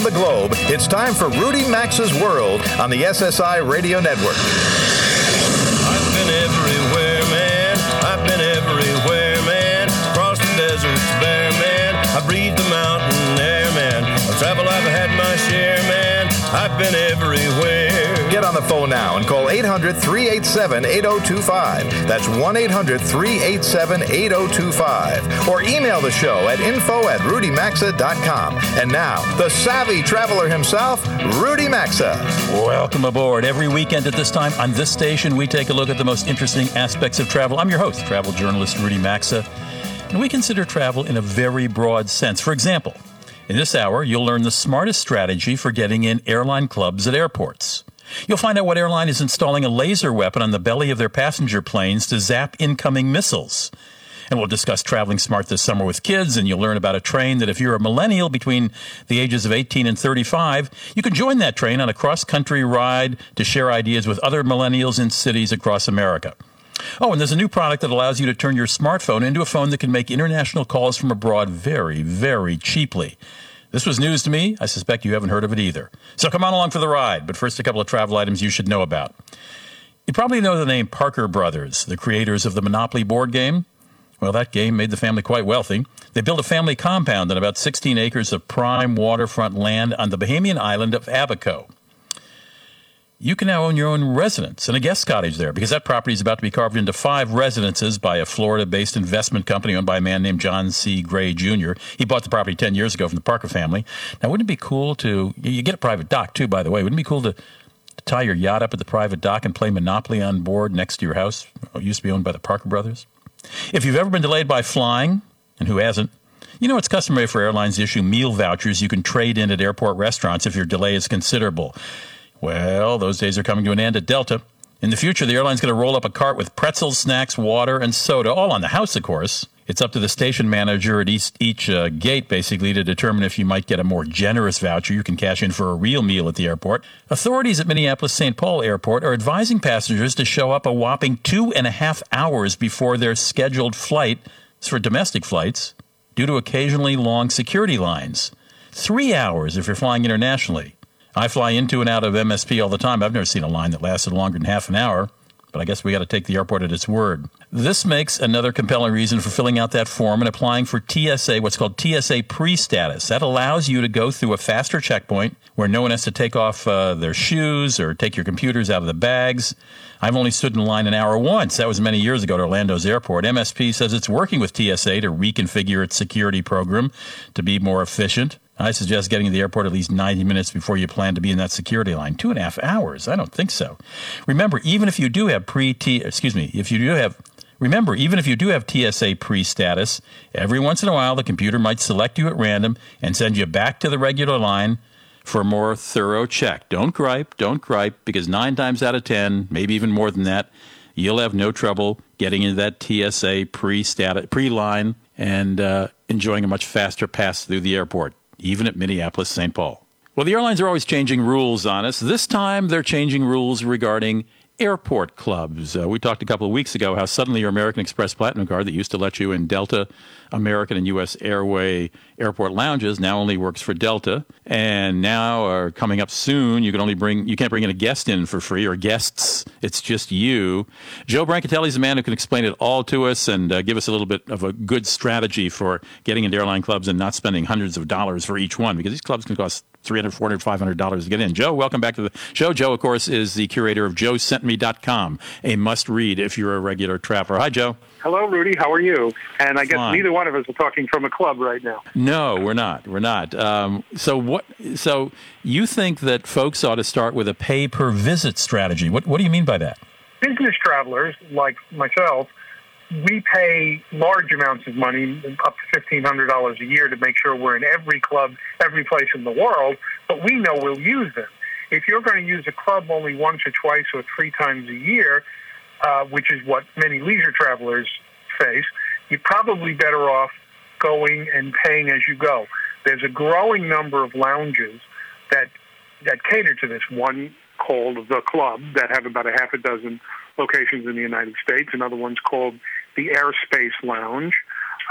Around the globe, it's time for Rudy Maxa's World on the SSI Radio Network. I've been everywhere, man. I've been everywhere, man. Across the deserts bare, man. I breathe the mountain air, man. I've traveled, I've had my share, man. I've been everywhere. Get on the phone now and call 800 387 8025. That's 1 800 387 8025. Or email the show at info at rudymaxa.com. And now, the savvy traveler himself, Rudy Maxa. Welcome aboard. Every weekend at this time on this station, we take a look at the most interesting aspects of travel. I'm your host, travel journalist Rudy Maxa, and we consider travel in a very broad sense. For example, in this hour, you'll learn the smartest strategy for getting in airline clubs at airports. You'll find out what airline is installing a laser weapon on the belly of their passenger planes to zap incoming missiles. And we'll discuss traveling smart this summer with kids, and you'll learn about a train that if you're a millennial between the ages of 18 and 35, you can join that train on a cross country ride to share ideas with other millennials in cities across America. Oh, and there's a new product that allows you to turn your smartphone into a phone that can make international calls from abroad very, very cheaply. This was news to me. I suspect you haven't heard of it either. So come on along for the ride. But first, a couple of travel items you should know about. You probably know the name Parker Brothers, the creators of the Monopoly board game. Well, that game made the family quite wealthy. They built a family compound on about 16 acres of prime waterfront land on the Bahamian island of Abaco you can now own your own residence and a guest cottage there because that property is about to be carved into five residences by a Florida based investment company owned by a man named John C. Gray Jr. He bought the property 10 years ago from the Parker family. Now, wouldn't it be cool to, you get a private dock too, by the way. Wouldn't it be cool to, to tie your yacht up at the private dock and play Monopoly on board next to your house? It used to be owned by the Parker brothers. If you've ever been delayed by flying, and who hasn't, you know, it's customary for airlines to issue meal vouchers you can trade in at airport restaurants if your delay is considerable. Well, those days are coming to an end at Delta. In the future, the airline's going to roll up a cart with pretzels, snacks, water, and soda, all on the house, of course. It's up to the station manager at each, each uh, gate, basically, to determine if you might get a more generous voucher you can cash in for a real meal at the airport. Authorities at Minneapolis St. Paul Airport are advising passengers to show up a whopping two and a half hours before their scheduled flight for domestic flights due to occasionally long security lines. Three hours if you're flying internationally. I fly into and out of MSP all the time. I've never seen a line that lasted longer than half an hour, but I guess we got to take the airport at its word. This makes another compelling reason for filling out that form and applying for TSA, what's called TSA pre status. That allows you to go through a faster checkpoint where no one has to take off uh, their shoes or take your computers out of the bags. I've only stood in line an hour once. That was many years ago at Orlando's airport. MSP says it's working with TSA to reconfigure its security program to be more efficient. I suggest getting to the airport at least 90 minutes before you plan to be in that security line. Two and a half hours? I don't think so. Remember, even if you do have pre T, excuse me, if you do have, remember, even if you do have TSA pre status, every once in a while the computer might select you at random and send you back to the regular line for a more thorough check. Don't gripe, don't gripe, because nine times out of 10, maybe even more than that, you'll have no trouble getting into that TSA pre status pre line and uh, enjoying a much faster pass through the airport even at Minneapolis St. Paul. Well, the airlines are always changing rules on us. This time they're changing rules regarding airport clubs. Uh, we talked a couple of weeks ago how suddenly your American Express Platinum card that used to let you in Delta, American, and U.S. Airway airport lounges now only works for Delta, and now are coming up soon. You can only bring you can't bring in a guest in for free or guests. It's just you. Joe Brancatelli is the man who can explain it all to us and uh, give us a little bit of a good strategy for getting into airline clubs and not spending hundreds of dollars for each one because these clubs can cost 300 400 $500 to get in. Joe, welcome back to the show. Joe, of course, is the curator of joesentme.com, a must read if you're a regular traveler. Hi, Joe. Hello, Rudy. How are you? And I guess Fine. neither one of us are talking from a club right now. No, we're not. We're not. Um, so what? So you think that folks ought to start with a pay per visit strategy? What What do you mean by that? Business travelers like myself, we pay large amounts of money, up to $1,500 a year, to make sure we're in every club, every place in the world, but we know we'll use them. If you're going to use a club only once or twice or three times a year, uh, which is what many leisure travelers face, you're probably better off going and paying as you go. There's a growing number of lounges that that cater to this. One called the Club that have about a half a dozen locations in the United States. Another one's called the Airspace Lounge.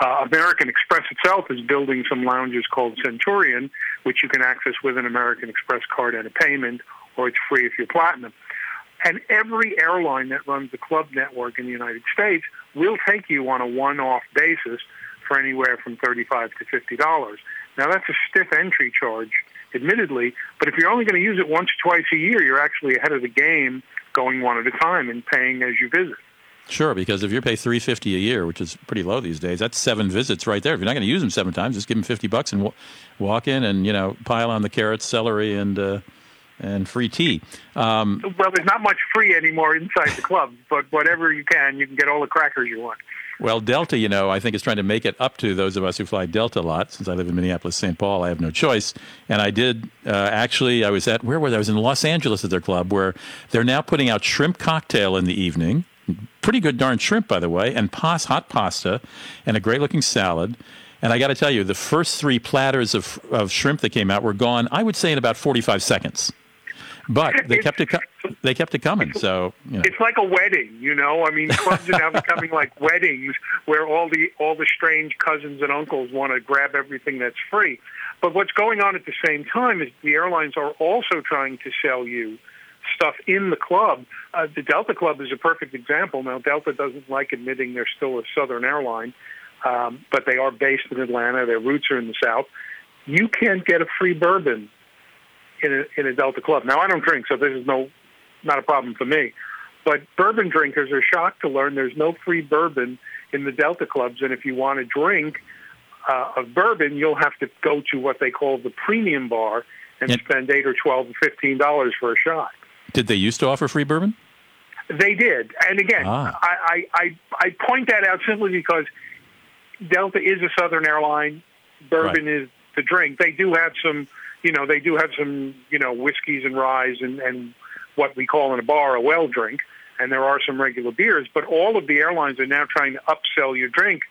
Uh, American Express itself is building some lounges called Centurion, which you can access with an American Express card and a payment, or it's free if you're platinum. And every airline that runs the club network in the United States will take you on a one-off basis for anywhere from thirty-five to fifty dollars. Now that's a stiff entry charge, admittedly, but if you're only going to use it once or twice a year, you're actually ahead of the game, going one at a time and paying as you visit. Sure, because if you pay three fifty a year, which is pretty low these days, that's seven visits right there. If you're not going to use them seven times, just give them fifty bucks and w- walk in and you know pile on the carrots, celery, and uh, and free tea. Um, well, there's not much free anymore inside the club, but whatever you can, you can get all the crackers you want. Well, Delta, you know, I think is trying to make it up to those of us who fly Delta a lot. Since I live in Minneapolis, St. Paul, I have no choice. And I did uh, actually. I was at where was I? I was in Los Angeles at their club, where they're now putting out shrimp cocktail in the evening. Pretty good darn shrimp, by the way, and pas, hot pasta, and a great looking salad. And I got to tell you, the first three platters of, of shrimp that came out were gone. I would say in about forty five seconds. But they It's- kept it. Co- they kept it coming. So you know. It's like a wedding, you know. I mean, clubs are now becoming like weddings, where all the all the strange cousins and uncles want to grab everything that's free. But what's going on at the same time is the airlines are also trying to sell you stuff in the club. Uh, the Delta Club is a perfect example. Now, Delta doesn't like admitting they're still a Southern airline, um, but they are based in Atlanta. Their roots are in the South. You can't get a free bourbon in a, in a Delta Club. Now, I don't drink, so this is no not a problem for me. But bourbon drinkers are shocked to learn there's no free bourbon in the Delta clubs, and if you want to drink uh, of bourbon, you'll have to go to what they call the premium bar and Yep. spend eight or twelve or fifteen dollars for a shot. Did they used to offer free bourbon? They did, and again, Ah. I, I, I point that out simply because Delta is a Southern airline. Bourbon is the drink. They do have some, you know, they do have some, you know, whiskeys and ryes and and what we call in a bar a well drink, and there are some regular beers. But all of the airlines are now trying to upsell your drink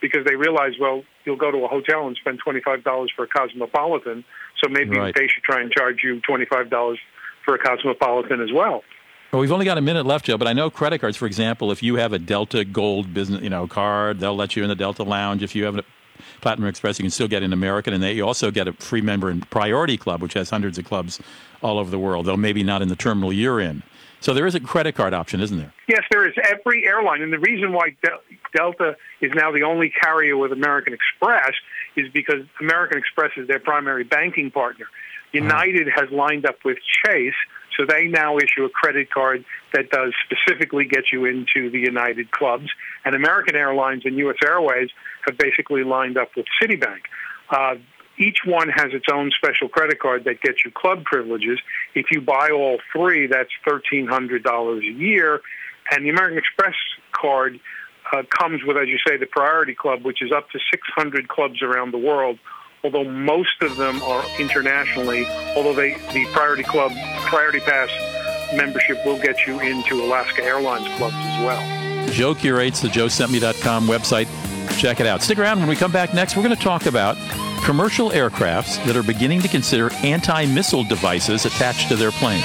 because they realize, well, you'll go to a hotel and spend twenty five dollars for a cosmopolitan, so maybe Right. they should try and charge you twenty five dollars for a cosmopolitan as well. Well, we've only got a minute left, Joe, but I know credit cards, for example, if you have a Delta Gold business, you know, card, they'll let you in the Delta Lounge. If you have a Platinum Express, you can still get an American, and they you also get a free member in Priority Club, which has hundreds of clubs all over the world, though maybe not in the terminal you're in. So there is a credit card option, isn't there? Yes, there is every airline, and the reason why Del- Delta is now the only carrier with American Express is because American Express is their primary banking partner. United has lined up with Chase, so they now issue a credit card that does specifically get you into the United clubs. And American Airlines and U.S. Airways have basically lined up with Citibank. Uh, each one has its own special credit card that gets you club privileges. If you buy all three, that's thirteen hundred dollars a year, and the American Express card uh, comes with, as you say, the Priority Club, which is up to six hundred clubs around the world. Although most of them are internationally, although they the Priority Club Priority Pass membership will get you into Alaska Airlines clubs as well. Joe curates the joesentme.com website. Check it out. Stick around when we come back next. We're going to talk about commercial aircrafts that are beginning to consider anti missile devices attached to their planes.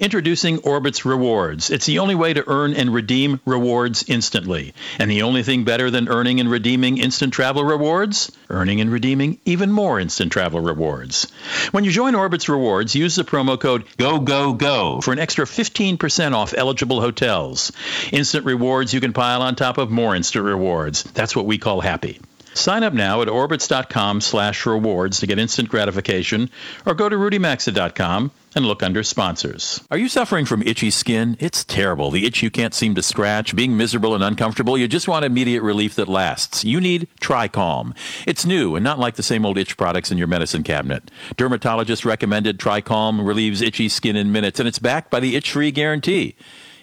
Introducing Orbitz Rewards. It's the only way to earn and redeem rewards instantly. And the only thing better than earning and redeeming instant travel rewards? Earning and redeeming even more instant travel rewards. When you join Orbitz Rewards, use the promo code GOGOGO for an extra 15% off eligible hotels. Instant rewards you can pile on top of more instant rewards. That's what we call happy. Sign up now at orbitz.com slash rewards to get instant gratification or go to rudymaxa.com and look under sponsors. Are you suffering from itchy skin? It's terrible. The itch you can't seem to scratch, being miserable and uncomfortable. You just want immediate relief that lasts. You need TriCalm. It's new and not like the same old itch products in your medicine cabinet. Dermatologist recommended TriCalm relieves itchy skin in minutes and it's backed by the itch-free guarantee.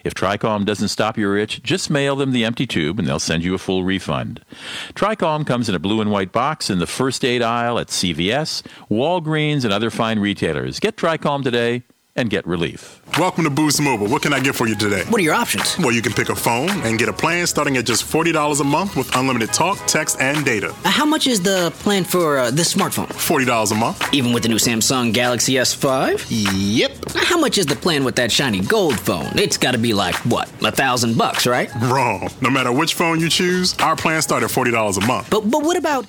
If TriCalm doesn't stop your itch, just mail them the empty tube and they'll send you a full refund. TriCalm comes in a blue and white box in the first aid aisle at CVS, Walgreens, and other fine retailers. Get TriCalm today and get relief. Welcome to Boost Mobile. What can I get for you today? What are your options? Well, you can pick a phone and get a plan starting at just $40 a month with unlimited talk, text, and data. Uh, how much is the plan for uh, this smartphone? $40 a month. Even with the new Samsung Galaxy S5? Yep. How much is the plan with that shiny gold phone? It's got to be like, what, a thousand bucks, right? Wrong. No matter which phone you choose, our plans start at $40 a month. But, but what about.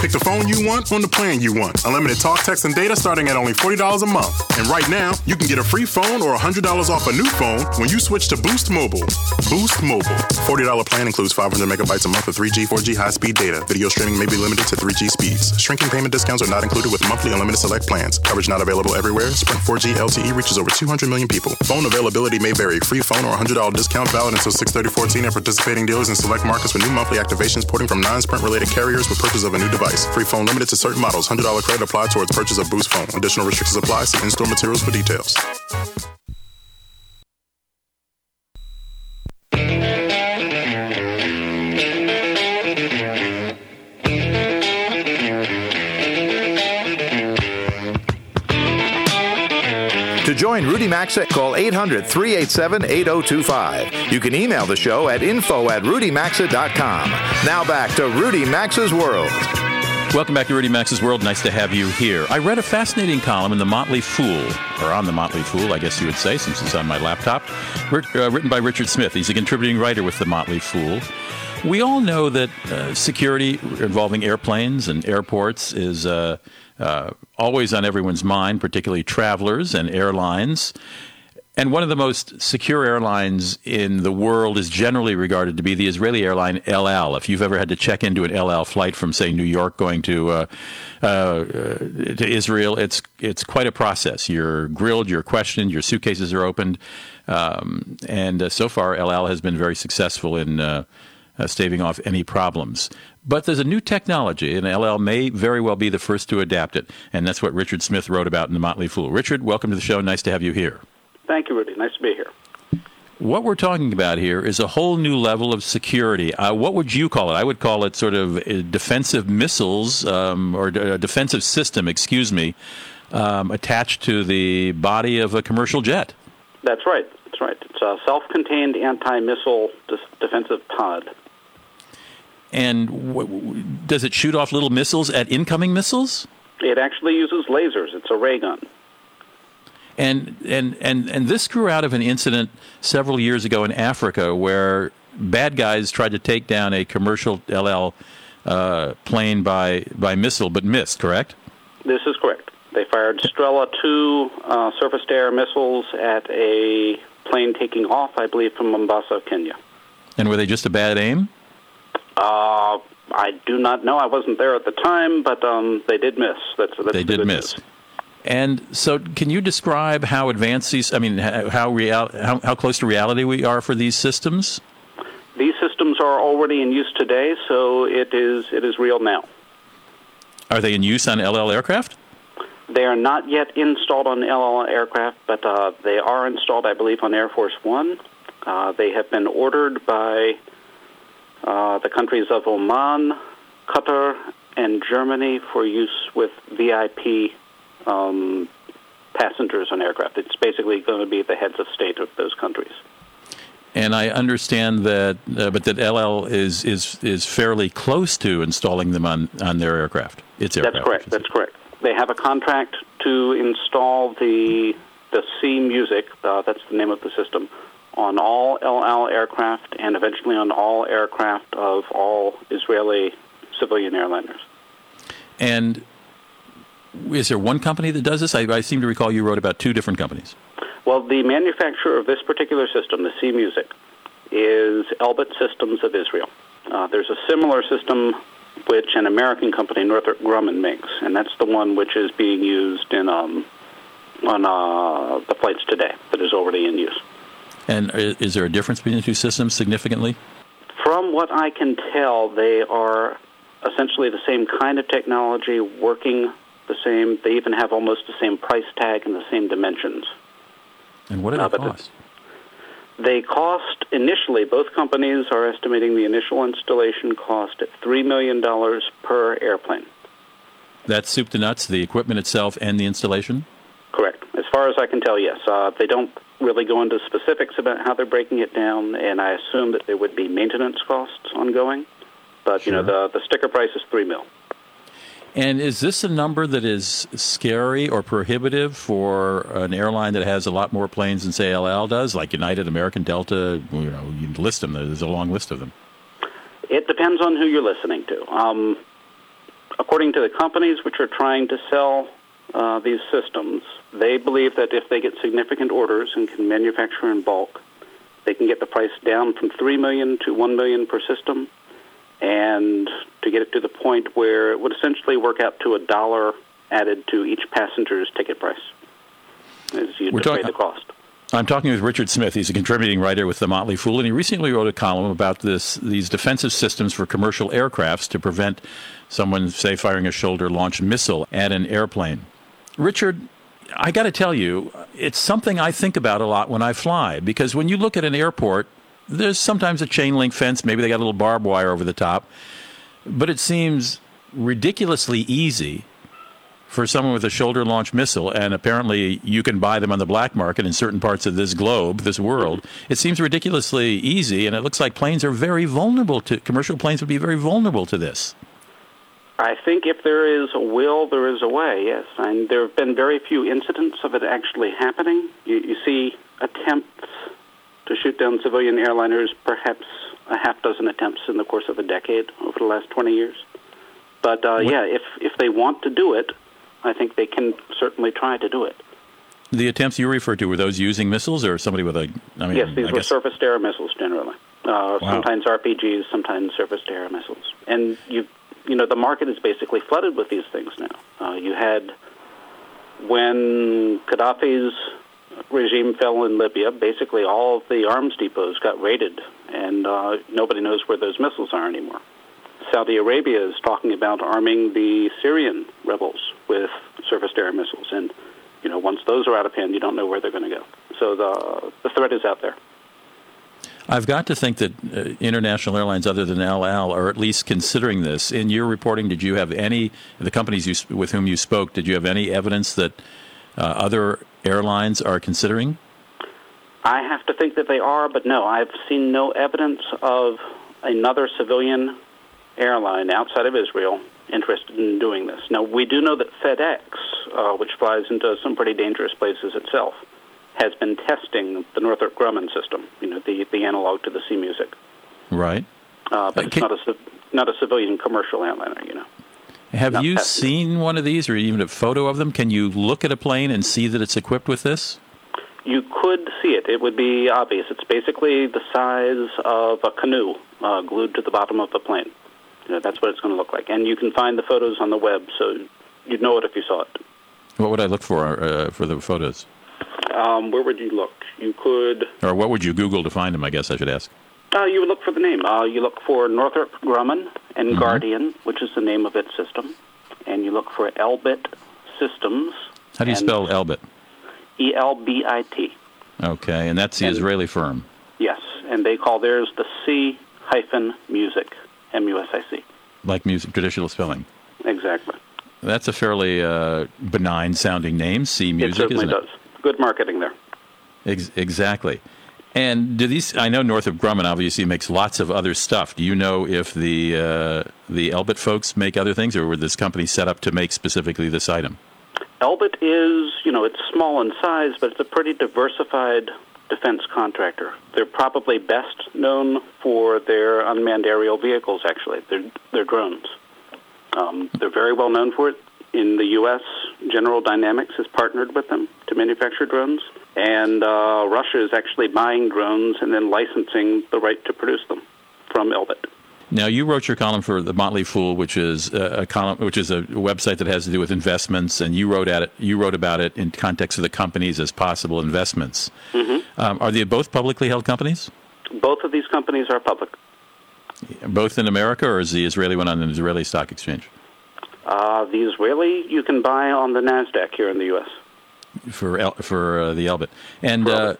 Pick the phone you want on the plan you want. Unlimited talk, text, and data starting at only $40 a month. And right now, you can get a free phone or $100 off a new phone when you switch to Boost Mobile. Boost Mobile. $40 plan includes 500 megabytes a month of 3G, 4G high speed data. Video streaming may be limited to 3G speeds. Shrinking payment discounts are not included with monthly unlimited select plans. Coverage not available everywhere. Sprint 4G LTE reaches over 200 million people. Phone availability may vary. Free phone or $100 discount valid until 63014 at participating dealers in select markets with new monthly activations porting from non Sprint related carriers with purchase of a new device. Free phone limited to certain models. $100 credit applied towards purchase of Boost phone. Additional restrictions apply. See in-store materials for details. To join Rudy Maxa, call 800 387 8025. You can email the show at info at rudymaxa.com. Now back to Rudy Maxa's World. Welcome back to Rudy Maxa's World. Nice to have you here. I read a fascinating column in the Motley Fool, or on the Motley Fool, I guess you would say, since it's on my laptop, uh, written by Richard Smith. He's a contributing writer with the Motley Fool. We all know that uh, security involving airplanes and airports is uh, uh, always on everyone's mind, particularly travelers and airlines. And one of the most secure airlines in the world is generally regarded to be the Israeli airline El Al. If you've ever had to check into an El Al flight from, say, New York going to uh, uh, to Israel, it's it's quite a process. You're grilled, you're questioned, your suitcases are opened, um, and uh, so far El Al has been very successful in. Uh, uh, staving off any problems. But there's a new technology, and El Al may very well be the first to adapt it. And that's what Richard Smith wrote about in The Motley Fool. Richard, welcome to the show. Nice to have you here. Thank you, Rudy. Nice to be here. What we're talking about here is a whole new level of security. Uh, what would you call it? I would call it sort of uh, defensive missiles um, or a defensive system, excuse me, um, attached to the body of a commercial jet. That's right. That's right. It's a self-contained anti-missile defensive pod. And w- does it shoot off little missiles at incoming missiles? It actually uses lasers. It's a ray gun. And and and and this grew out of an incident several years ago in Africa where bad guys tried to take down a commercial El Al uh, plane by by missile, but missed. Correct? This is correct. They fired Strela two uh, surface-to-air missiles at a plane taking off, I believe, from Mombasa, Kenya. And were they just a bad aim? Uh, I do not know. I wasn't there at the time, but um, they did miss. That's, that's they did miss. News. And so, can you describe how advanced these? I mean, how real, how, how close to reality we are for these systems? These systems are already in use today, so it is it is real now. Are they in use on El Al aircraft? They are not yet installed on El Al aircraft, but uh, they are installed, I believe, on Air Force One. Uh, they have been ordered by uh, the countries of Oman, Qatar, and Germany for use with VIP um, passengers on aircraft. It's basically going to be the heads of state of those countries. And I understand that, uh, but that El Al is is is fairly close to installing them on, on their aircraft. It's aircraft. That's correct. That's correct. They have a contract to install the the C Music. Uh, that's the name of the system on all El Al aircraft and eventually on all aircraft of all Israeli civilian airliners. And is there one company that does this? I, I, seem to recall you wrote about two different companies. Well, the manufacturer of this particular system, the C Music, is Elbit Systems of Israel. Uh, there's a similar system which an American company, Northrop Grumman, makes, and that's the one which is being used in um, on uh, the flights today that is already in use. And is there a difference between the two systems significantly? From what I can tell, they are essentially the same kind of technology, working the same. They even have almost the same price tag and the same dimensions. And what do they uh, cost? They cost initially. Both companies are estimating the initial installation cost at three million dollars per airplane. That's soup to nuts, the equipment itself and the installation. Correct. As far as I can tell, yes. Uh, they don't really go into specifics about how they're breaking it down, and I assume that there would be maintenance costs ongoing. But you know, the the sticker price is three mil. And is this a number that is scary or prohibitive for an airline that has a lot more planes than say El Al does, like United, American, Delta? You know, you list them. There's a long list of them. It depends on who you're listening to. Um, according to the companies which are trying to sell uh, these systems, they believe that if they get significant orders and can manufacture in bulk, they can get the price down from three million to one million per system, and to get it to the point where it would essentially work out to a dollar added to each passenger's ticket price as you talking- the cost. I'm talking with Richard Smith. He's a contributing writer with The Motley Fool, and he recently wrote a column about this these defensive systems for commercial aircrafts to prevent someone, say, firing a shoulder-launched missile at an airplane. Richard, I got to tell you, it's something I think about a lot when I fly because when you look at an airport, there's sometimes a chain link fence, maybe they got a little barbed wire over the top, but it seems ridiculously easy for someone with a shoulder launched missile, and apparently you can buy them on the black market in certain parts of this globe, this world. It seems ridiculously easy, and it looks like planes are very vulnerable to commercial planes would be very vulnerable to this. I think if there is a will, there is a way, yes. And there have been very few incidents of it actually happening. You, you see attempts to shoot down civilian airliners, perhaps a half dozen attempts in the course of a decade over the last 20 years. But uh, yeah, if, if they want to do it, I think they can certainly try to do it. The attempts you referred to were those using missiles, or somebody with a? I mean, yes, these I were guess- surface-to-air missiles generally. Uh, Wow. Sometimes RPGs, sometimes surface-to-air missiles. And you, you know, the market is basically flooded with these things now. Uh, you had when Gaddafi's regime fell in Libya, basically all of the arms depots got raided, and uh, nobody knows where those missiles are anymore. Saudi Arabia is talking about arming the Syrian rebels with surface-to-air missiles, and you know, once those are out of hand, you don't know where they're going to go. So the the threat is out there. I've got to think that uh, international airlines other than El Al are at least considering this. In your reporting, did you have any the companies you, with whom you spoke? Did you have any evidence that uh, other airlines are considering? I have to think that they are, but no, I've seen no evidence of another civilian airline outside of Israel interested in doing this. Now, we do know that FedEx, uh, which flies into some pretty dangerous places itself, has been testing the Northrop Grumman system, you know, the, the analog to the C Music. Right. Uh, but Uh, it's not a, not a civilian commercial airliner, you know. Have you that- seen one of these, or even a photo of them? Can you look at a plane and see that it's equipped with this? You could see it. It would be obvious. It's basically the size of a canoe uh, glued to the bottom of the plane. You know, that's what it's going to look like. And you can find the photos on the web, so you'd know it if you saw it. What would I look for uh, for the photos, Um, where would you look? You could. or what would you Google to find them? I guess I should ask. Uh, you look for the name. Uh, you look for Northrop Grumman and Mm-hmm. Guardian, which is the name of its system, and you look for Elbit Systems. How do you spell Elbit? E L B I T. Okay, and that's the And- Israeli firm. Yes, and they call theirs the C hyphen Music, M U S I C. like music traditional spelling. Exactly. That's a fairly uh, benign sounding name, C music, it certainly isn't does. Good marketing there. Ex- exactly. And do these? I know Northrop Grumman obviously makes lots of other stuff. Do you know if the uh, the Elbit folks make other things, or were this company set up to make specifically this item? Elbit is, you know, it's small in size, but it's a pretty diversified defense contractor. They're probably best known for their unmanned aerial vehicles, actually. They're, they're drones. Um, they're very well known for it. In the U.S., General Dynamics has partnered with them to manufacture drones, and uh, Russia is actually buying drones and then licensing the right to produce them from Elbit. Now, you wrote your column for the Motley Fool, which is a, column, which is a website that has to do with investments, and you wrote at it. You wrote about it in context of the companies as possible investments. Um, are they both publicly held companies? Both of these companies are public. Both in America, or is the Israeli one on the Israeli stock exchange? Uh, the Israeli you can buy on the NASDAQ here in the U.S. for El, for uh, the Elbit. And uh,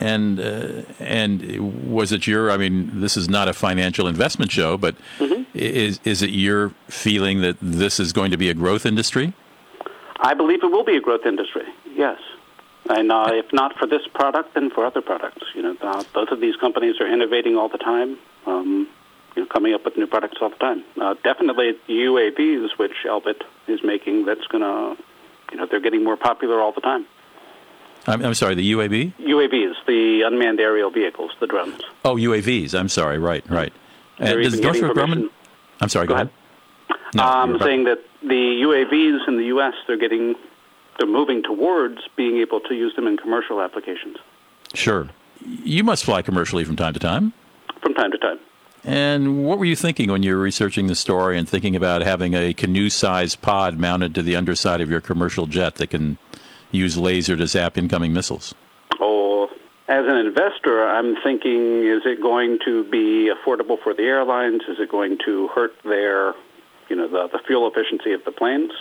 and uh, and was it your? I mean, this is not a financial investment show, but is is it your feeling that this is going to be a growth industry? I believe it will be a growth industry. Yes. And uh, if not for this product, then for other products. You know, uh, both of these companies are innovating all the time. Um, you know, coming up with new products all the time. Uh, definitely UAVs, which Elbit is making, that's going to, you know, they're getting more popular all the time. I'm, I'm sorry, the UAV? UAVs, the unmanned aerial vehicles, the drones. Oh, UAVs. I'm sorry. Right, right. They're does Northrop Grumman? I'm sorry. Go, Go ahead. No, I'm you're saying that the UAVs in the U.S. they're getting, they're moving towards being able to use them in commercial applications Sure. You must fly commercially from time to time. from time to time. And what were you thinking when you were researching the story and thinking about having a canoe-sized pod mounted to the underside of your commercial jet that can use laser to zap incoming missiles? Oh, as an investor, I'm thinking: is it going to be affordable for the airlines? Is it going to hurt their, you know, the, the fuel efficiency of the planes?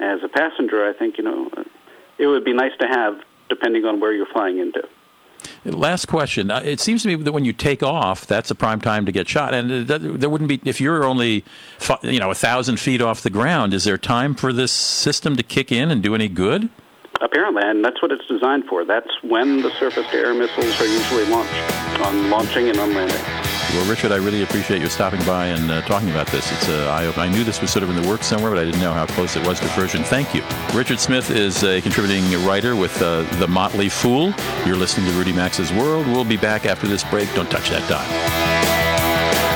As a passenger, I think you know, it would be nice to have, depending on where you're flying into. Last question. Uh, It seems to me that when you take off, that's a prime time to get shot. And there wouldn't be if you're only, you know, a thousand feet off the ground. Is there time for this system to kick in and do any good? Apparently, and that's what it's designed for. That's when the surface-to-air missiles are usually launched, on launching and on landing. Well, Richard, I really appreciate you stopping by and uh, talking about this. It's uh, I, I knew this was sort of in the works somewhere, but I didn't know how close it was to fruition. Thank you. Richard Smith is a contributing writer with uh, The Motley Fool. You're listening to Rudy Maxa's World. We'll be back after this break. Don't touch that dial.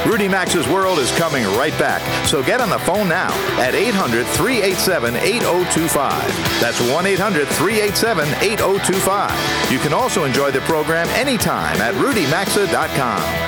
Rudy Maxa's World is coming right back. So get on the phone now at 800 387 8025. That's 1 800 387 8025. You can also enjoy the program anytime at rudymaxa.com.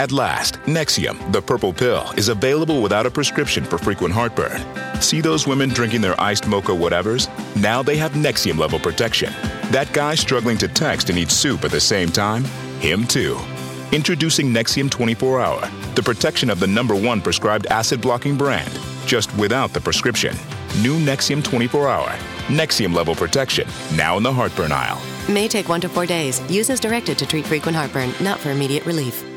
At last, Nexium, the purple pill, is available without a prescription for frequent heartburn. See those women drinking their iced mocha whatevers? Now they have Nexium level protection. That guy struggling to text and eat soup at the same time? Him too. Introducing Nexium 24 Hour, the protection of the number one prescribed acid blocking brand, just without the prescription. New Nexium 24 Hour. Nexium level protection, now in the heartburn aisle. May take one to four days. Use as directed to treat frequent heartburn, not for immediate relief.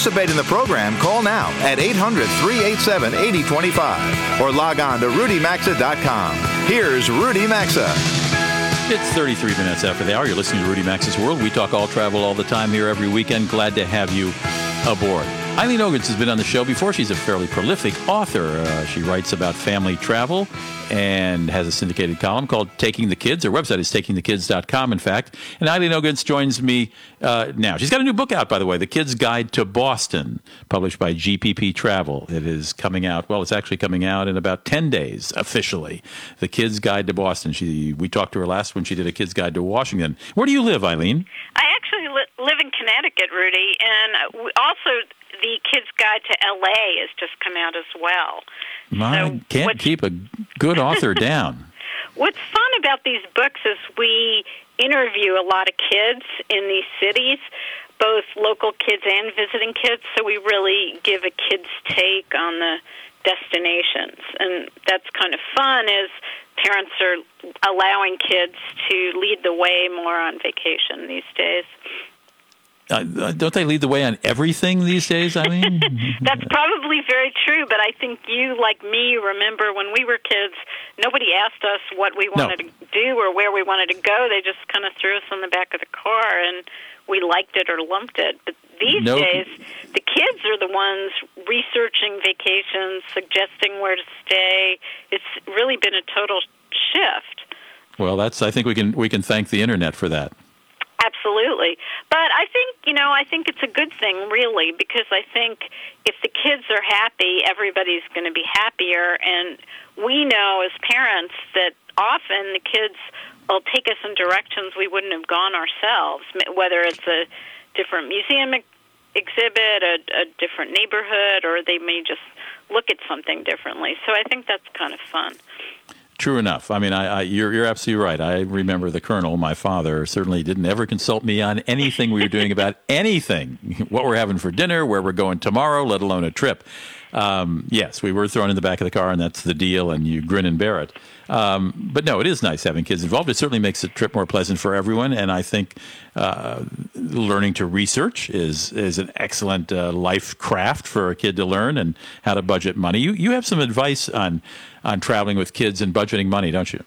Participate in the program, call now at 800 387 8025 or log on to rudymaxa.com. Here's Rudy Maxa. It's 33 minutes after the hour. You're listening to Rudy Maxa's World. We talk all travel all the time here every weekend. Glad to have you aboard. Eileen Ogintz has been on the show before. She's a fairly prolific author. Uh, she writes about family travel and has a syndicated column called Taking the Kids. Her website is takingthekids.com, in fact. And Eileen Ogintz joins me uh, now. She's got a new book out, by the way, The Kid's Guide to Boston, published by GPP Travel. It is coming out, well, it's actually coming out in about 10 days officially. The Kid's Guide to Boston. She, we talked to her last when she did a Kid's Guide to Washington. Where do you live, Eileen? I actually li- live in Rudy, and also the Kids Guide to L.A. has just come out as well. I can't keep a good author down. What's fun about these books is we interview a lot of kids in these cities, both local kids and visiting kids, so we really give a kid's take on the destinations. And that's kind of fun is parents are allowing kids to lead the way more on vacation these days. Uh, don't they lead the way on everything these days, I mean, That's probably very true, but I think you, like me, remember when we were kids, nobody asked us what we No. wanted to do or where we wanted to go. They just kind of threw us in the back of the car and we liked it or lumped it. But these No. days, the kids are the ones researching vacations, suggesting where to stay. It's really been a total shift. well, that's. I think we can we can thank the internet for that. Absolutely. But I think, you know, I think it's a good thing, really, because I think if the kids are happy, everybody's going to be happier. And we know as parents that often the kids will take us in directions we wouldn't have gone ourselves, whether it's a different museum exhibit, a, a different neighborhood, or they may just look at something differently. So I think that's kind of fun. True enough. I mean, I, I, you're, you're absolutely right. I remember the colonel, my father, certainly didn't ever consult me on anything we were doing about anything, what we're having for dinner, where we're going tomorrow, let alone a trip. Um, yes, we were thrown in the back of the car, and that's the deal, and you grin and bear it. Um, but no, it is nice having kids involved. It certainly makes the trip more pleasant for everyone, and I think uh, learning to research is is an excellent uh, life craft for a kid to learn and how to budget money. You you have some advice on on traveling with kids and budgeting money, don't you?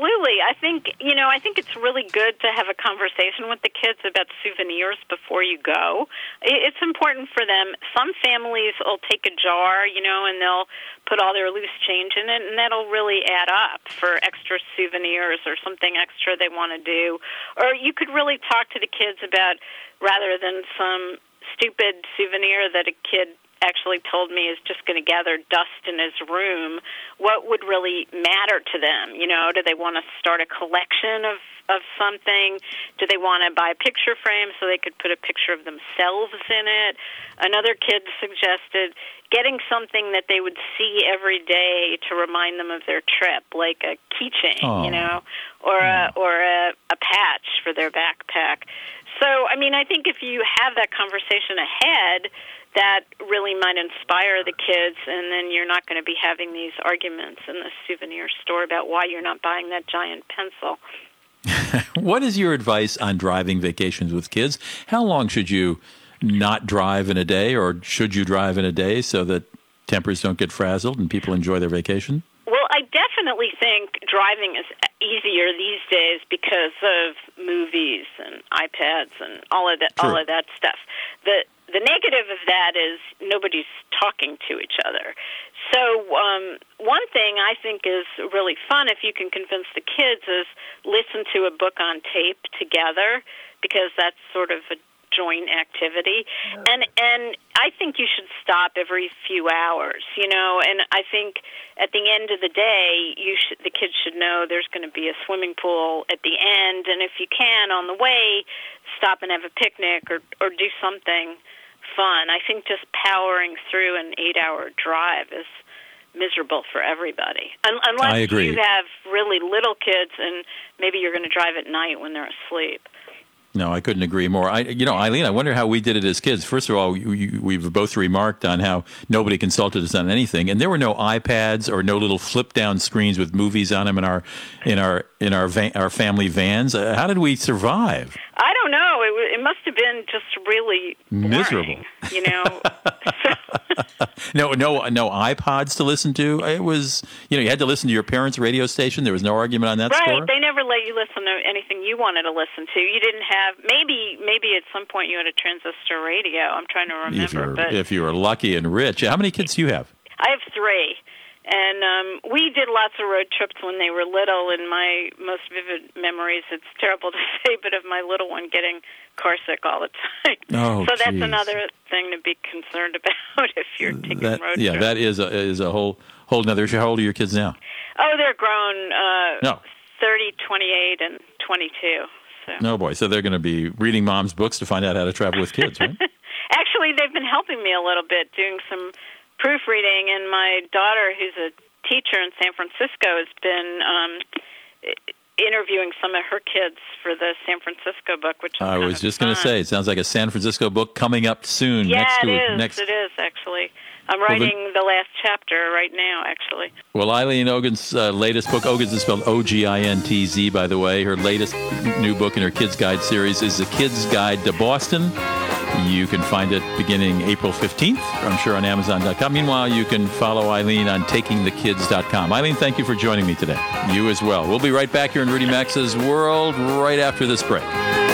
Absolutely. I think, you know, I think it's really good to have a conversation with the kids about souvenirs before you go. It's important for them. Some families will take a jar, you know, and they'll put all their loose change in it, and that'll really add up for extra souvenirs or something extra they want to do. Or you could really talk to the kids about rather than some stupid souvenir that a kid actually told me is just going to gather dust in his room, what would really matter to them? You know, do they want to start a collection of of something? Do they want to buy a picture frame so they could put a picture of themselves in it? Another kid suggested getting something that they would see every day to remind them of their trip, like a keychain, oh. you know, or a hmm. or a, a patch for their backpack. So, I mean, I think if you have that conversation ahead, that really might inspire the kids, and then you're not going to be having these arguments in the souvenir store about why you're not buying that giant pencil. what is your advice on driving vacations with kids? How long should you not drive in a day, or should you drive in a day so that tempers don't get frazzled and people enjoy their vacation? Well, I definitely think driving is easier these days because of movies and iPads and all of that, all of that stuff. The the negative of that is nobody's talking to each other. So um, one thing I think is really fun if you can convince the kids is listen to a book on tape together because that's sort of a joint activity and and I think you should stop every few hours you know and I think at the end of the day you should the kids should know there's going to be a swimming pool at the end and if you can on the way stop and have a picnic or or do something fun. I think just powering through an eight hour drive is miserable for everybody. Un- unless you have really little kids and maybe you're going to drive at night when they're asleep. No, I couldn't agree more. I, you know, Eileen, I wonder how we did it as kids. First of all, we've both remarked on how nobody consulted us on anything, and there were no iPads or no little flip down screens with movies on them in our in our in our van, our family vans. Uh, how did we survive? I don't know. It, have been just really boring, miserable. You know. no, no, no iPods to listen to. It was, you know, you had to listen to your parents' radio station. There was no argument on that right. score. They never let you listen to anything you wanted to listen to. You didn't have maybe maybe at some point you had a transistor radio. I'm trying to remember. If you're, if you were lucky and rich, how many kids do you have? I have three. And um, we did lots of road trips when they were little. And my most vivid memories, it's terrible to say, but of my little one getting car sick all the time. Oh, so that's geez. another thing to be concerned about if you're taking that, road yeah, trips. Yeah, that is a, is a whole whole another issue. How old are your kids now? Oh, they're grown. Uh, no. 30, 28, and 22. So. No boy, so they're going to be reading mom's books to find out how to travel with kids, right? Actually, they've been helping me a little bit doing some proofreading, and my daughter, who's a teacher in San Francisco, has been um, interviewing some of her kids for the San Francisco book, which I was just going to say, it sounds like a San Francisco book coming up soon. Yeah, next it to is. Next... It is actually. I'm writing well, the, the, last chapter right now, actually. Well, Eileen Ogintz uh, latest book, Ogintz is spelled O G I N T Z, by the way. Her latest new book in her Kids Guide series is The Kids Guide to Boston. You can find it beginning April 15th, I'm sure, on Amazon.com. Meanwhile, you can follow Eileen on takingthekids.com. Eileen, thank you for joining me today. You as well. We'll be right back here in Rudy Maxa's World right after this break.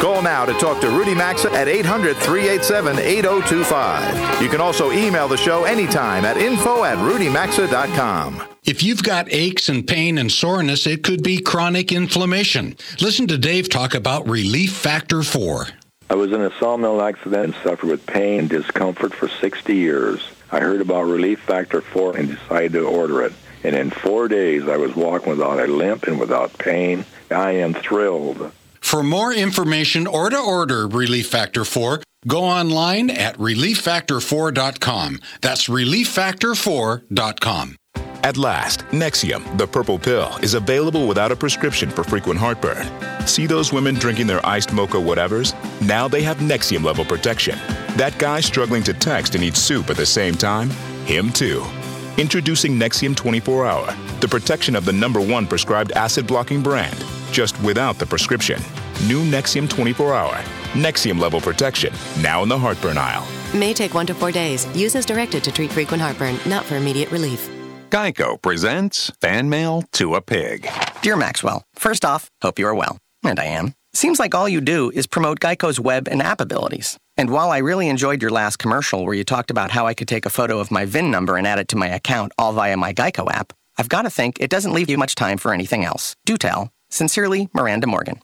Call now to talk to Rudy Maxa at 800 387 8025. You can also email the show anytime at info at rudymaxa.com. If you've got aches and pain and soreness, it could be chronic inflammation. Listen to Dave talk about Relief Factor 4. I was in a sawmill accident and suffered with pain and discomfort for 60 years. I heard about Relief Factor 4 and decided to order it. And in four days, I was walking without a limp and without pain. I am thrilled. For more information or to order Relief Factor 4, go online at relieffactor4.com. That's relieffactor4.com. At last, Nexium, the purple pill, is available without a prescription for frequent heartburn. See those women drinking their iced mocha whatevers? Now they have Nexium level protection. That guy struggling to text and eat soup at the same time? Him too. Introducing Nexium 24 Hour, the protection of the number one prescribed acid blocking brand, just without the prescription. New Nexium 24 Hour. Nexium level protection, now in the heartburn aisle. May take one to four days. Use as directed to treat frequent heartburn, not for immediate relief. Geico presents Fan Mail to a Pig. Dear Maxwell, first off, hope you are well. And I am. Seems like all you do is promote Geico's web and app abilities. And while I really enjoyed your last commercial where you talked about how I could take a photo of my VIN number and add it to my account all via my Geico app, I've got to think it doesn't leave you much time for anything else. Do tell. Sincerely, Miranda Morgan.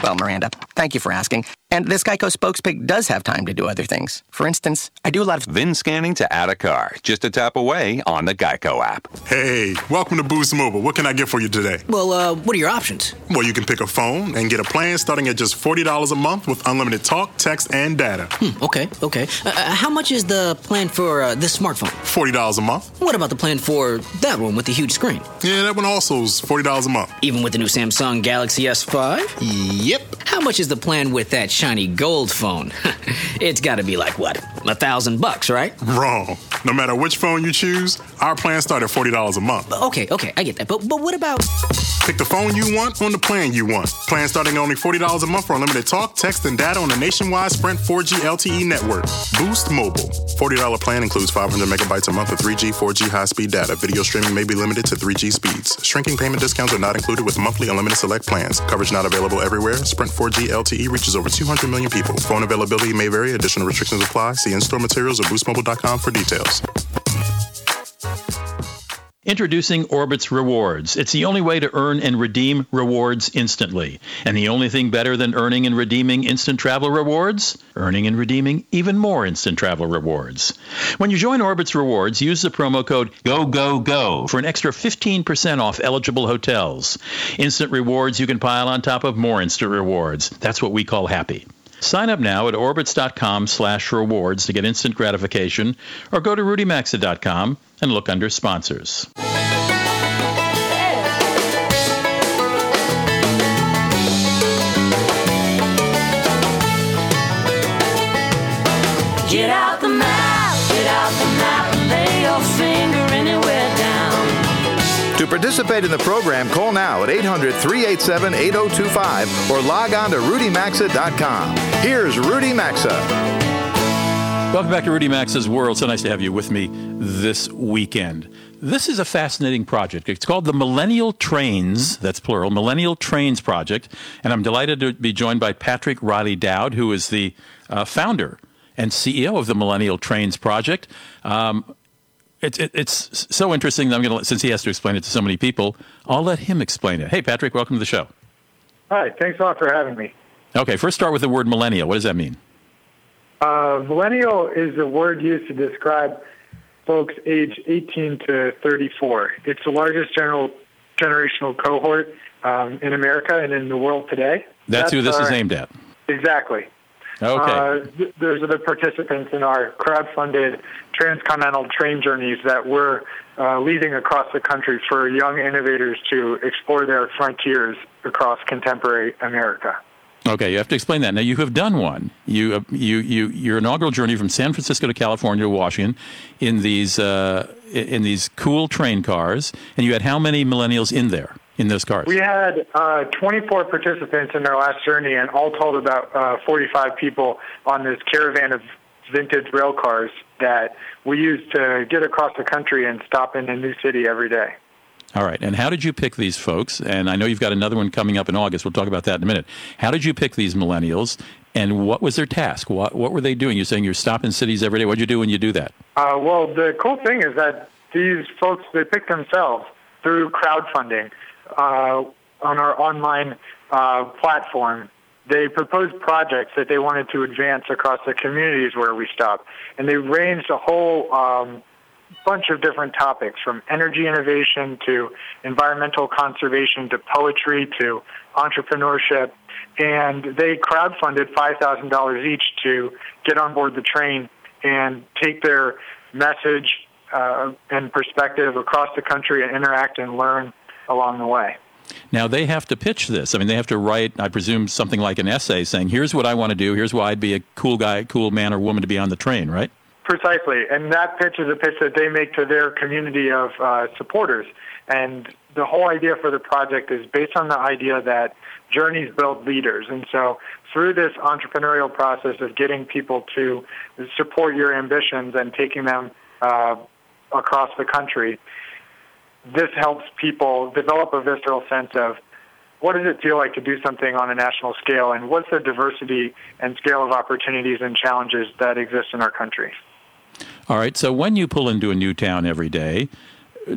Well, Miranda, thank you for asking. And this Geico spokespig does have time to do other things. For instance, I do a lot of VIN scanning to add a car, just a tap away on the Geico app. Hey, welcome to Boost Mobile. What can I get for you today? Well, uh, what are your options? Well, you can pick a phone and get a plan starting at just $40 a month with unlimited talk, text, and data. Hmm, okay, okay. Uh, how much is the plan for uh, this smartphone? $40 a month. What about the plan for that one with the huge screen? Yeah, that one also is $40 a month. Even with the new Samsung Galaxy S5? Yep. How much is the plan with that shiny gold phone? it's got to be like what? A thousand bucks, right? Wrong. No matter which phone you choose, our plans start at $40 a month. Okay, okay, I get that. But but what about Pick the phone you want on the plan you want. Plan starting at only $40 a month for unlimited talk, text, and data on the nationwide Sprint 4G LTE network. Boost Mobile. $40 plan includes 500 megabytes a month of 3G, 4G high speed data. Video streaming may be limited to 3G speeds. Shrinking payment discounts are not included with monthly unlimited select plans. Coverage not available everywhere. Sprint 4G LTE reaches over 200 million people. Phone availability may vary. Additional restrictions apply. See in-store materials or boostmobile.com for details. Introducing Orbitz Rewards. It's the only way to earn and redeem rewards instantly. And the only thing better than earning and redeeming instant travel rewards? Earning and redeeming even more instant travel rewards. When you join Orbitz Rewards, use the promo code GOGOGO for an extra 15% off eligible hotels. Instant rewards you can pile on top of more instant rewards. That's what we call happy. Sign up now at orbitz.com slash rewards to get instant gratification or go to rudymaxa.com and look under sponsors. To participate in the program, call now at 800 387 8025 or log on to rudymaxa.com. Here's Rudy Maxa. Welcome back to Rudy Maxa's World. So nice to have you with me this weekend. This is a fascinating project. It's called the Millennial Trains, that's plural, Millennial Trains Project. And I'm delighted to be joined by Patrick Riley Dowd, who is the uh, founder and CEO of the Millennial Trains Project. Um, it, it, it's so interesting that I'm going to, since he has to explain it to so many people, I'll let him explain it. Hey, Patrick, welcome to the show. Hi, thanks a lot for having me. Okay, first start with the word millennial. What does that mean? Uh, millennial is a word used to describe folks age 18 to 34. It's the largest general generational cohort um, in America and in the world today. That's, who this our- is aimed at. Exactly. Okay. Uh, th- those are the participants in our crowd-funded transcontinental train journeys that we're uh, leading across the country for young innovators to explore their frontiers across contemporary America. Okay, you have to explain that. Now you have done one. You uh, you you your inaugural journey from San Francisco to California to Washington in these uh, in these cool train cars, and you had how many millennials in there in those cars? We had uh, 24 participants in our last journey, and all told about uh, 45 people on this caravan of vintage rail cars that we use to get across the country and stop in a new city every day. All right. And how did you pick these folks? And I know you've got another one coming up in August. We'll talk about that in a minute. How did you pick these millennials? And what was their task? What, what were they doing? You're saying you're stopping cities every day. What'd you do when you do that? Uh, well, the cool thing is that these folks they pick themselves through crowdfunding uh, on our online uh, platform. They proposed projects that they wanted to advance across the communities where we stop, and they ranged a whole um, bunch of different topics, from energy innovation to environmental conservation to poetry to entrepreneurship. And they crowdfunded $5,000 each to get on board the train and take their message uh, and perspective across the country and interact and learn along the way. Now they have to pitch this. I mean, they have to write, I presume, something like an essay saying, "Here's what I want to do. Here's why I'd be a cool guy, cool man or woman to be on the train." Right? Precisely, and that pitch is a pitch that they make to their community of uh, supporters. And the whole idea for the project is based on the idea that journeys build leaders. And so through this entrepreneurial process of getting people to support your ambitions and taking them uh, across the country, this helps people develop a visceral sense of what does it feel like to do something on a national scale and what's the diversity and scale of opportunities and challenges that exist in our country. All right. So when you pull into a new town every day,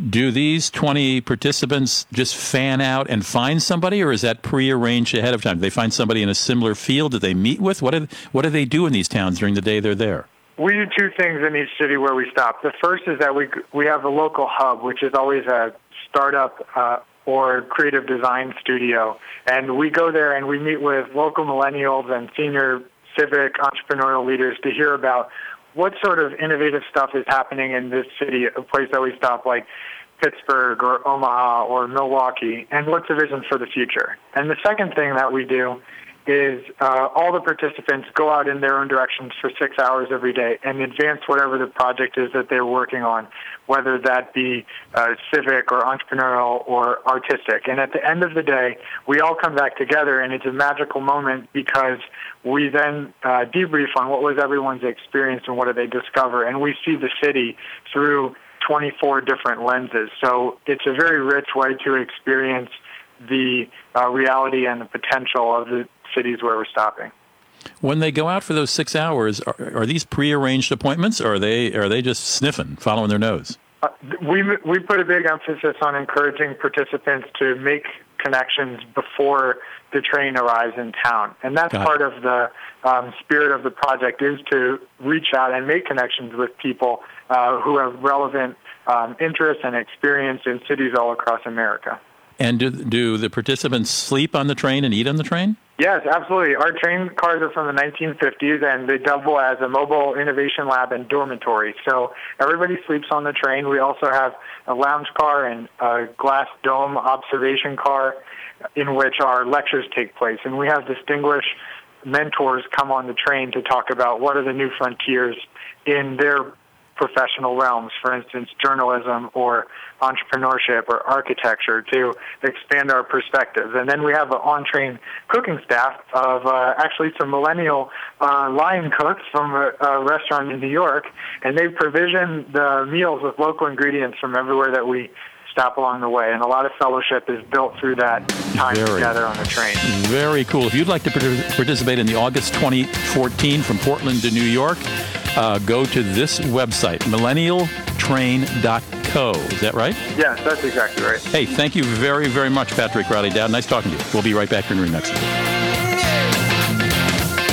do these 20 participants just fan out and find somebody, or is that prearranged ahead of time? Do they find somebody in a similar field that they meet with? What do, what do they do in these towns during the day they're there? We do two things in each city where we stop. The first is that we we have a local hub, which is always a startup uh, or creative design studio, and we go there and we meet with local millennials and senior civic entrepreneurial leaders to hear about what sort of innovative stuff is happening in this city, a place that we stop like Pittsburgh or Omaha or Milwaukee, and what's the vision for the future. And the second thing that we do is uh, all the participants go out in their own directions for six hours every day and advance whatever the project is that they're working on, whether that be uh, civic or entrepreneurial or artistic. And at the end of the day, we all come back together, and it's a magical moment because we then uh, debrief on what was everyone's experience and what did they discover, and we see the city through 24 different lenses. So it's a very rich way to experience the uh, reality and the potential of the cities where we're stopping. When they go out for those six hours, are, are these prearranged appointments, or are they are they just sniffing, following their nose? Uh, we we put a big emphasis on encouraging participants to make connections before the train arrives in town, and that's Got it. part of the um, spirit of the project is to reach out and make connections with people uh, who have relevant um, interests and experience in cities all across America. And do, do the participants sleep on the train and eat on the train? Yes, absolutely. Our train cars are from the 1950s, and they double as a mobile innovation lab and dormitory. So everybody sleeps on the train. We also have a lounge car and a glass dome observation car in which our lectures take place. And we have distinguished mentors come on the train to talk about what are the new frontiers in their professional realms, for instance, journalism or entrepreneurship or architecture to expand our perspectives. And then we have an on-train cooking staff of uh, actually some millennial uh, line cooks from a, a restaurant in New York, and they provision the meals with local ingredients from everywhere that we stop along the way. And a lot of fellowship is built through that time Very. together on the train. Very cool. If you'd like to participate in the August 2014 from Portland to New York, uh, go to this website, millennialtrain.co. Is that right? Yes, that's exactly right. Hey, thank you very, very much, Patrick Riley Dowd. Nice talking to you. We'll be right back in Remix.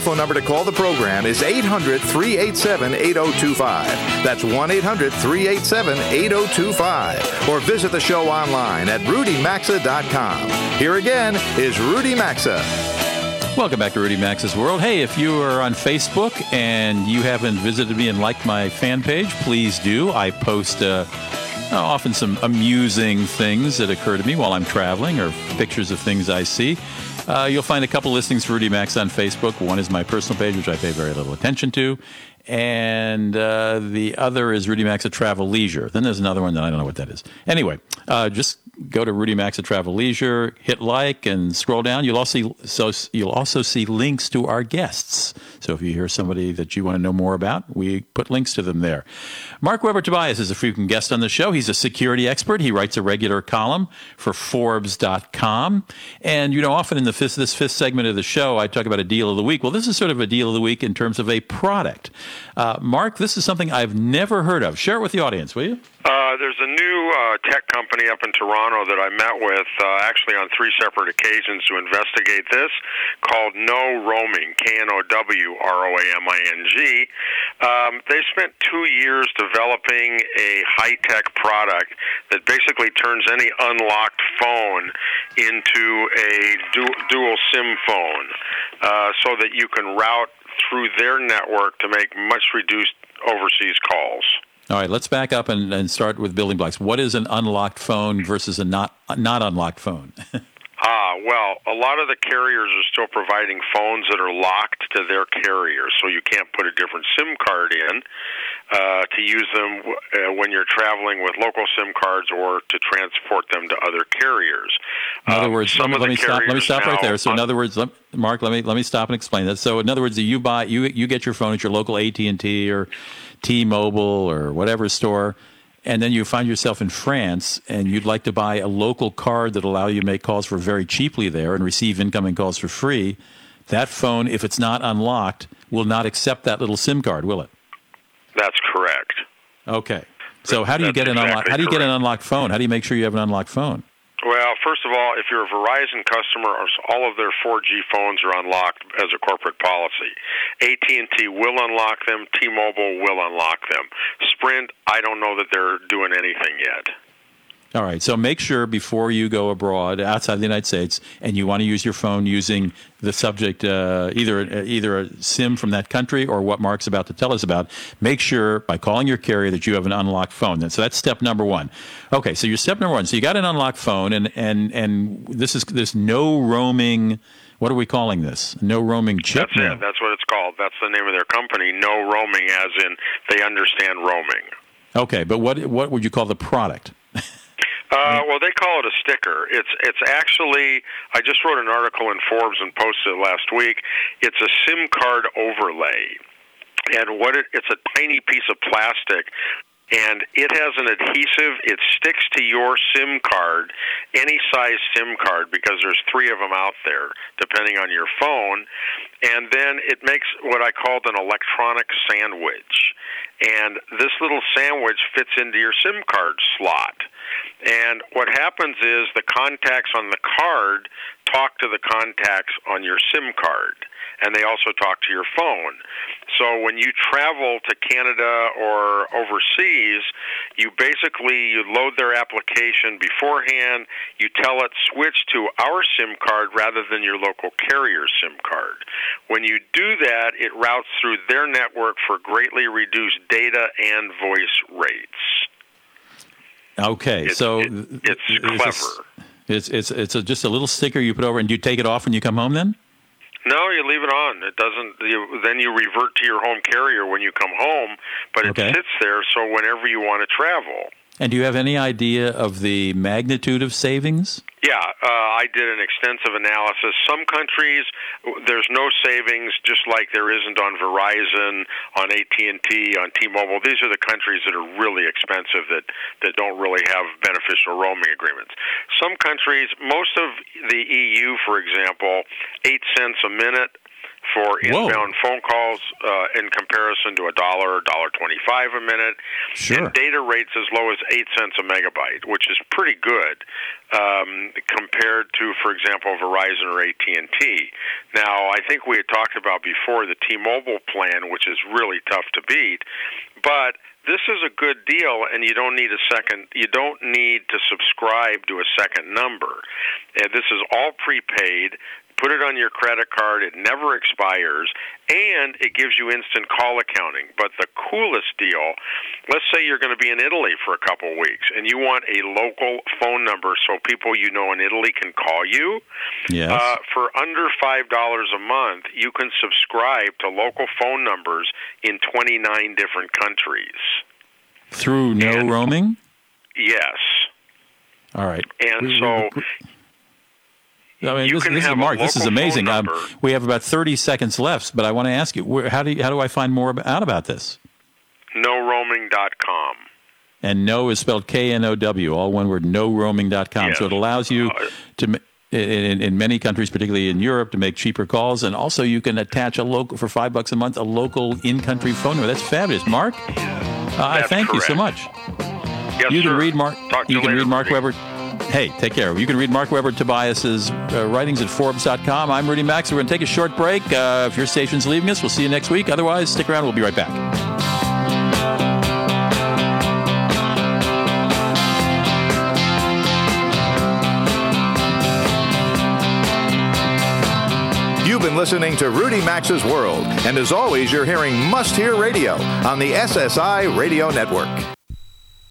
Telephone number to call the program is 800 387 8025. That's 1 800 387 8025. Or visit the show online at rudymaxa.com. Here again is Rudy Maxa. Welcome back to Rudy Maxa's World. Hey, if you are on Facebook and you haven't visited me and liked my fan page, please do. I post uh, often some amusing things that occur to me while I'm traveling or pictures of things I see. Uh, you'll find a couple listings for Rudy Maxa on Facebook. One is my personal page, which I pay very little attention to, and uh, the other is Rudy Maxa at Travel Leisure. Then there's another one that I don't know what that is. Anyway, uh, just go to Rudy Maxa at Travel Leisure, hit like, and scroll down. You'll also so you'll also see links to our guests. So if you hear somebody that you want to know more about, we put links to them there. Marc Weber Tobias is a frequent guest on the show. He's a security expert. He writes a regular column for Forbes.com. And, you know, often in the fifth, this fifth segment of the show, I talk about a deal of the week. Well, this is sort of a deal of the week in terms of a product. Uh, Mark, this is something I've never heard of. Share it with the audience, will you? Uh, there's a new uh, tech company up in Toronto that I met with uh, actually on three separate occasions to investigate this called KnowRoaming, K N O W R O A M I N G. Um, they spent two years developing a high tech product that basically turns any unlocked phone into a du- dual SIM phone uh, so that you can route through their network to make much reduced overseas calls. All right, let's back up and, and start with building blocks. What is an unlocked phone versus a not not unlocked phone? Ah, well, a lot of the carriers are still providing phones that are locked to their carrier, so you can't put a different SIM card in uh, to use them uh, when you're traveling with local SIM cards or to transport them to other carriers. In other Um, words, let some me, of let the me stop. Let me stop right there. So, in other words, let, Mark, let me let me stop and explain that. So, in other words, you buy you you get your phone at your local AT and T or T-Mobile or whatever store, and then you find yourself in France, and you'd like to buy a local card that allow you to make calls for very cheaply there and receive incoming calls for free. That phone, if it's not unlocked, will not accept that little SIM card, will it? That's correct. Okay. So, how do you That's get an unlocked? exactly How do you get an unlocked phone? How do you make sure you have an unlocked phone? First of all, if you're a Verizon customer, all of their 4G phones are unlocked as a corporate policy. AT&T will unlock them. T-Mobile will unlock them. Sprint, I don't know that they're doing anything yet. All right. So make sure before you go abroad outside the United States and you want to use your phone using the subject, uh, either either a SIM from that country or what Mark's about to tell us about, make sure by calling your carrier that you have an unlocked phone. So that's step number one. Okay. So your step number one. So you got an unlocked phone, and and and this is this KnowRoaming. What are we calling this? KnowRoaming chip. That's it. That's what it's called. That's the name of their company. KnowRoaming, as in they understand roaming. Okay. But what what would you call the product? Uh, well, they call it a sticker. It's it's actually I just wrote an article in Forbes and posted it last week. It's a SIM card overlay, and what it, it's a tiny piece of plastic. And it has an adhesive. It sticks to your SIM card, any size SIM card, because there's three of them out there, depending on your phone. And then it makes what I called an electronic sandwich. And this little sandwich fits into your SIM card slot. And what happens is the contacts on the card talk to the contacts on your SIM card, and they also talk to your phone. So when you travel to Canada or overseas, you basically you load their application beforehand. You tell it switch to our SIM card rather than your local carrier SIM card. When you do that, it routes through their network for greatly reduced data and voice rates. Okay. so it's clever. It's it's it's a, just a little sticker you put over, and do you take it off when you come home then? No, you leave it on. It doesn't. You, then you revert to your home carrier when you come home, but it Okay. sits there so whenever you want to travel. And do you have any idea of the magnitude of savings? Yeah, uh, I did an extensive analysis. Some countries, there's no savings, just like there isn't on Verizon, on AT and T, on T-Mobile. These are the countries that are really expensive that that don't really have beneficial roaming agreements. Some countries, most of the EU, for example, eight cents a minute for inbound phone calls uh, in comparison to a dollar, dollar twenty-five a minute, Sure. and data rates as low as eight cents a megabyte, which is pretty good um, compared to, for example, Verizon or AT and T. Now, I think we had talked about before the T-Mobile plan, which is really tough to beat, but this is a good deal, and you don't need a second. You don't need to subscribe to a second number. And this is all prepaid. Put it on your credit card. It never expires, and it gives you instant call accounting. But the coolest deal, let's say you're going to be in Italy for a couple weeks, and you want a local phone number so people you know in Italy can call you. Yes. Uh, for under five dollars a month, you can subscribe to local phone numbers in 29 different countries. Through KnowRoaming? Yes. All right. And so I mean, You this, this is Mark. This is amazing. Um, we have about thirty seconds left, but I want to ask you, where, how do you, how do I find more out about this? KnowRoaming.com. And no is spelled K N O W, all one word. KnowRoaming.com. So it allows you Uh, to. In, in many countries, particularly in Europe, to make cheaper calls, and also you can attach a local for five bucks a month a local in-country phone number. That's fabulous, Mark. Uh, I thank you so much. Yes, you can sir. read Mark. Talk you can later, read Mark. Weber. Hey, take care. You can read Marc Weber Tobias's uh, writings at Forbes.com. I'm Rudy Maxa. We're going to take a short break. Uh, if your station's leaving us, we'll see you next week. Otherwise, stick around. We'll be right back. You've been listening to Rudy Maxa's World, and as always, you're hearing Must Hear Radio on the SSI Radio Network.